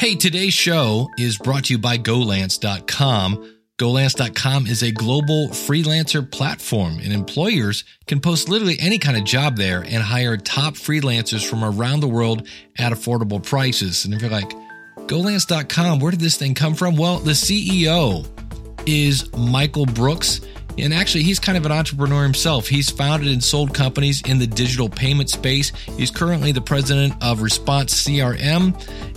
Hey, today's show is brought to you by GoLance.com. GoLance.com is a global freelancer platform, and employers can post literally any kind of job there and hire top freelancers from around the world at affordable prices. And if you're like, GoLance.com, where did this thing come from? Well, the CEO is Michael Brooks. And actually, he's kind of an entrepreneur himself. He's founded and sold companies in the digital payment space. He's currently the president of Response CRM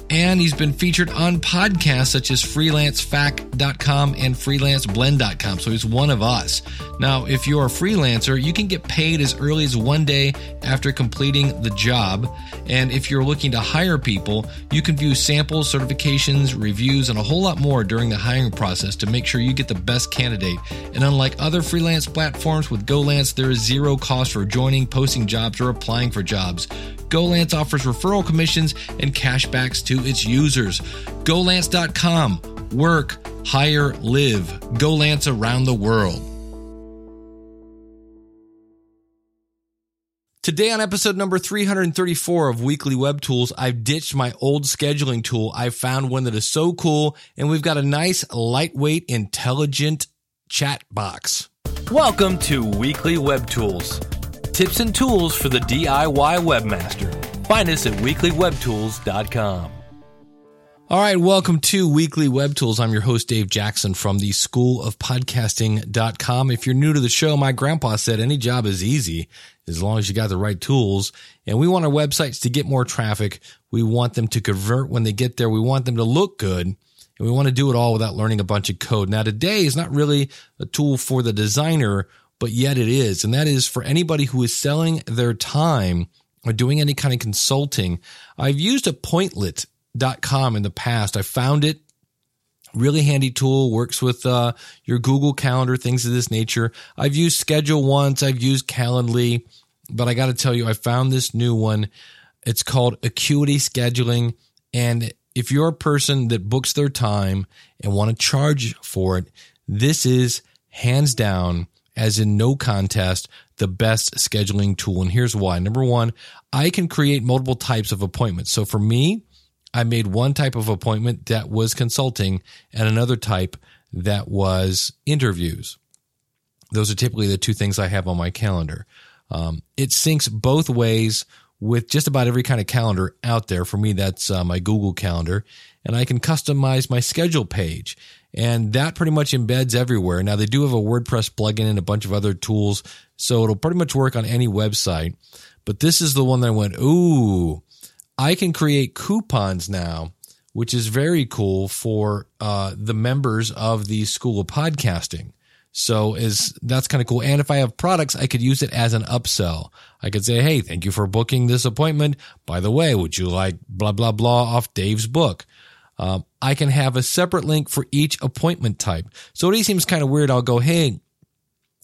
and he's been featured on podcasts such as freelancefact.com and freelanceblend.com. So he's one of us. Now, if you're a freelancer, you can get paid as early as one day after completing the job. And if you're looking to hire people, you can view samples, certifications, reviews, and a whole lot more during the hiring process to make sure you get the best candidate. And unlike other freelance platforms with GoLance, there is zero cost for joining, posting jobs, or applying for jobs. GoLance offers referral commissions and cashbacks to its users. GoLance.com. Work, hire, live. GoLance around the world. Today on episode number 334 of Weekly Web Tools, I've ditched my old scheduling tool. I found one that is so cool, and we've got a nice, lightweight, intelligent chat box. Welcome to Weekly Web Tools. Tips and tools for the DIY webmaster. Find us at weeklywebtools.com. All right, welcome to Weekly Web Tools. I'm your host, Dave Jackson from the School of Podcasting.com. If you're new to the show, my grandpa said any job is easy as long as you got the right tools. And we want our websites to get more traffic. We want them to convert when they get there. We want them to look good. And we want to do it all without learning a bunch of code. Now, today is not really a tool for the designer, but yet it is. And that is for anybody who is selling their time or doing any kind of consulting. I've used Appointlet com in the past. I found it really handy tool works with uh, your google calendar things of this nature i've used ScheduleOnce i've used calendly but i got to tell you i found this new one it's called acuity scheduling and if you're a person that books their time and want to charge for it this is hands down as in no contest the best scheduling tool and here's why number one i can create multiple types of appointments so for me I made one type of appointment that was consulting and another type that was interviews. Those are typically the two things I have on my calendar. Um, it syncs both ways with just about every kind of calendar out there. For me, that's uh, my Google Calendar, and I can customize my schedule page. And that pretty much embeds everywhere. Now, they do have a WordPress plugin and a bunch of other tools, so it'll pretty much work on any website. But this is the one that I went, ooh, I can create coupons now, which is very cool for uh, the members of the School of Podcasting. So is that's kind of cool. And if I have products, I could use it as an upsell. I could say, Hey, thank you for booking this appointment. By the way, would you like blah, blah, blah off Dave's book? Um, I can have a separate link for each appointment type. So it seems kind of weird. I'll go, Hey,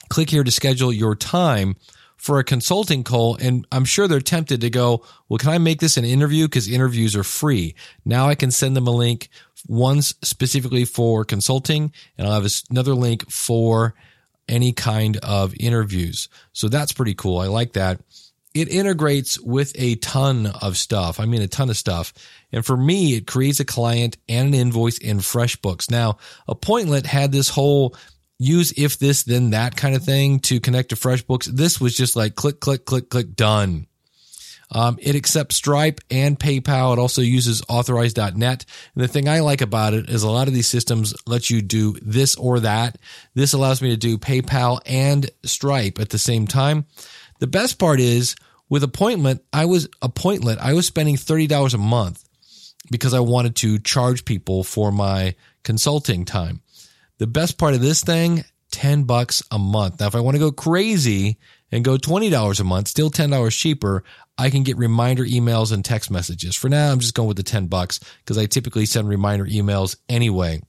click here to schedule your time for a consulting call. And I'm sure they're tempted to go, well, can I make this an interview? Because interviews are free. Now I can send them a link, one specifically for consulting, and I'll have another link for any kind of interviews. So that's pretty cool. I like that. It integrates with a ton of stuff. I mean, a ton of stuff. And for me, it creates a client and an invoice in FreshBooks. Now, Appointlet had this whole use if this then that kind of thing to connect to FreshBooks. This was just like click, click, click, click, done. Um, it accepts Stripe and PayPal. It also uses authorize.net. And the thing I like about it is a lot of these systems let you do this or that. This allows me to do PayPal and Stripe at the same time. The best part is with appointment, I was appointment, I was spending $30 a month because I wanted to charge people for my consulting time. The best part of this thing, 10 bucks a month. Now, if I want to go crazy and go $20 a month, still $10 cheaper, I can get reminder emails and text messages. For now, I'm just going with the 10 bucks because I typically send reminder emails anyway.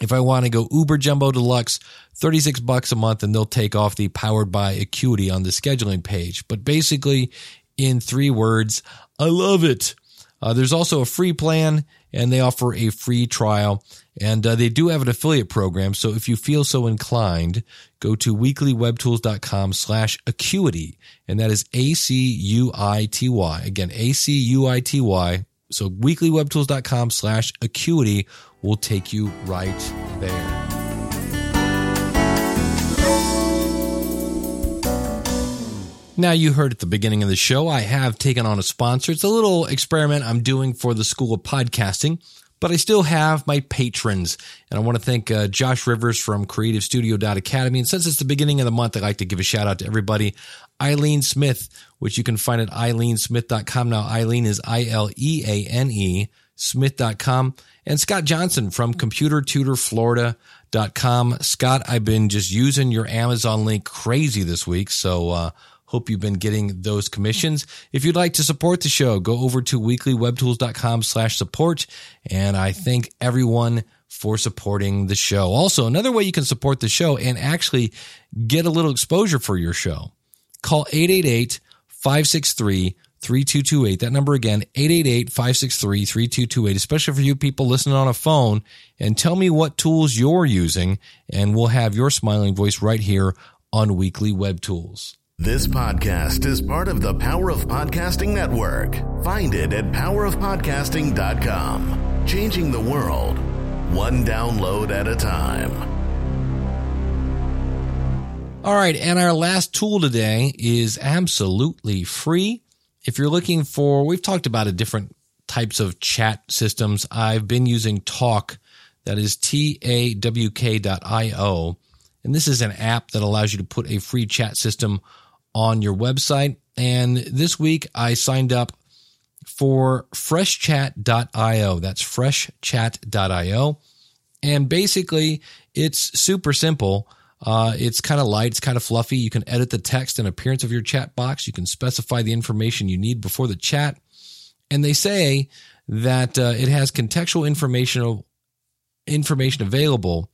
If I want to go Uber Jumbo Deluxe, 36 bucks a month and they'll take off the powered by Acuity on the scheduling page. But basically, in three words, I love it. Uh, there's also a free plan and they offer a free trial. And uh, they do have an affiliate program. So if you feel so inclined, go to weeklywebtools.com slash acuity. And that is A-C-U-I-T-Y. Again, A-C-U-I-T-Y So weeklywebtools.com slash acuity will take you right there. Now, you heard at the beginning of the show, I have taken on a sponsor. It's a little experiment I'm doing for the School of Podcasting, but I still have my patrons. And I want to thank uh, Josh Rivers from CreativeStudio.academy. And since it's the beginning of the month, I'd like to give a shout out to everybody. Ileane Smith, which you can find at ileanesmith.com. Now, Ileane is I L E A N E, Smith.com. And Scott Johnson from ComputerTutorFlorida.com. Scott, I've been just using your Amazon link crazy this week. So, uh, Hope you've been getting those commissions. If you'd like to support the show, go over to weeklywebtools.com slash support. And I thank everyone for supporting the show. Also, another way you can support the show and actually get a little exposure for your show. Call 888 563 3228. That number again, 888 563 3228, especially for you people listening on a phone. And tell me what tools you're using, and we'll have your smiling voice right here on Weekly Web Tools. This podcast is part of the Power of Podcasting Network. Find it at powerofpodcasting.com. Changing the world, one download at a time. All right, and our last tool today is absolutely free. If you're looking for, we've talked about a different types of chat systems. I've been using Tawk, that is T A W K dot I O. And this is an app that allows you to put a free chat system on your website. And this week I signed up for freshchat.io. That's freshchat.io. And basically, it's super simple. Uh, it's kind of light, it's kind of fluffy. You can edit the text and appearance of your chat box. You can specify the information you need before the chat. And they say that uh, it has contextual information, information available,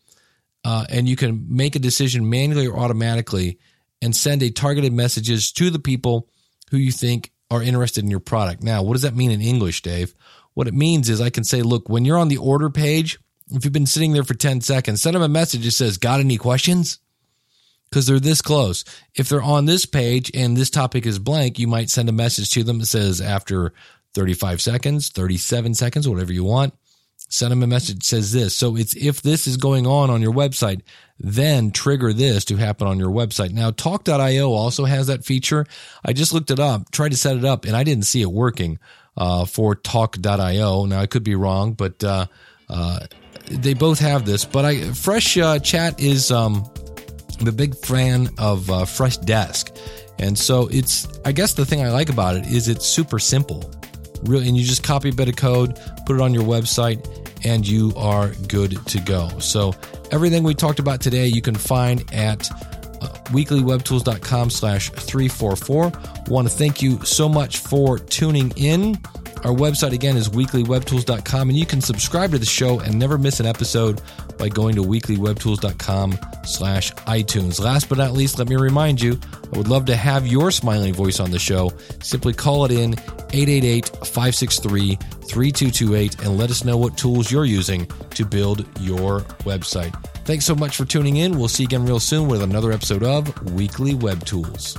uh, and you can make a decision manually or automatically and send a targeted messages to the people who you think are interested in your product. Now, what does that mean in English, Dave? What it means is I can say, look, when you're on the order page, if you've been sitting there for 10 seconds, send them a message that says, got any questions? Because they're this close. If they're on this page and this topic is blank, you might send a message to them that says after 35 seconds, 37 seconds, whatever you want, send them a message says this. So it's if this is going on on your website, then trigger this to happen on your website. Now, tawk.io also has that feature. I just looked it up, tried to set it up, and I didn't see it working uh, for tawk.io. Now, I could be wrong, but uh, uh, they both have this. But I, Fresh uh, Chat is, um, I'm a big fan of uh, Freshdesk. And so it's, I guess the thing I like about it is it's super simple. Really, and you just copy a bit of code, put it on your website, and you are good to go. So everything we talked about today, you can find at uh, weeklywebtools.com slash 344. Want to thank you so much for tuning in. Our website again is weeklywebtools.com and you can subscribe to the show and never miss an episode by going to weeklywebtools.com slash iTunes. Last but not least, let me remind you, I would love to have your smiling voice on the show. Simply call it in 888-563-3228 and let us know what tools you're using to build your website. Thanks so much for tuning in. We'll see you again real soon with another episode of Weekly Web Tools.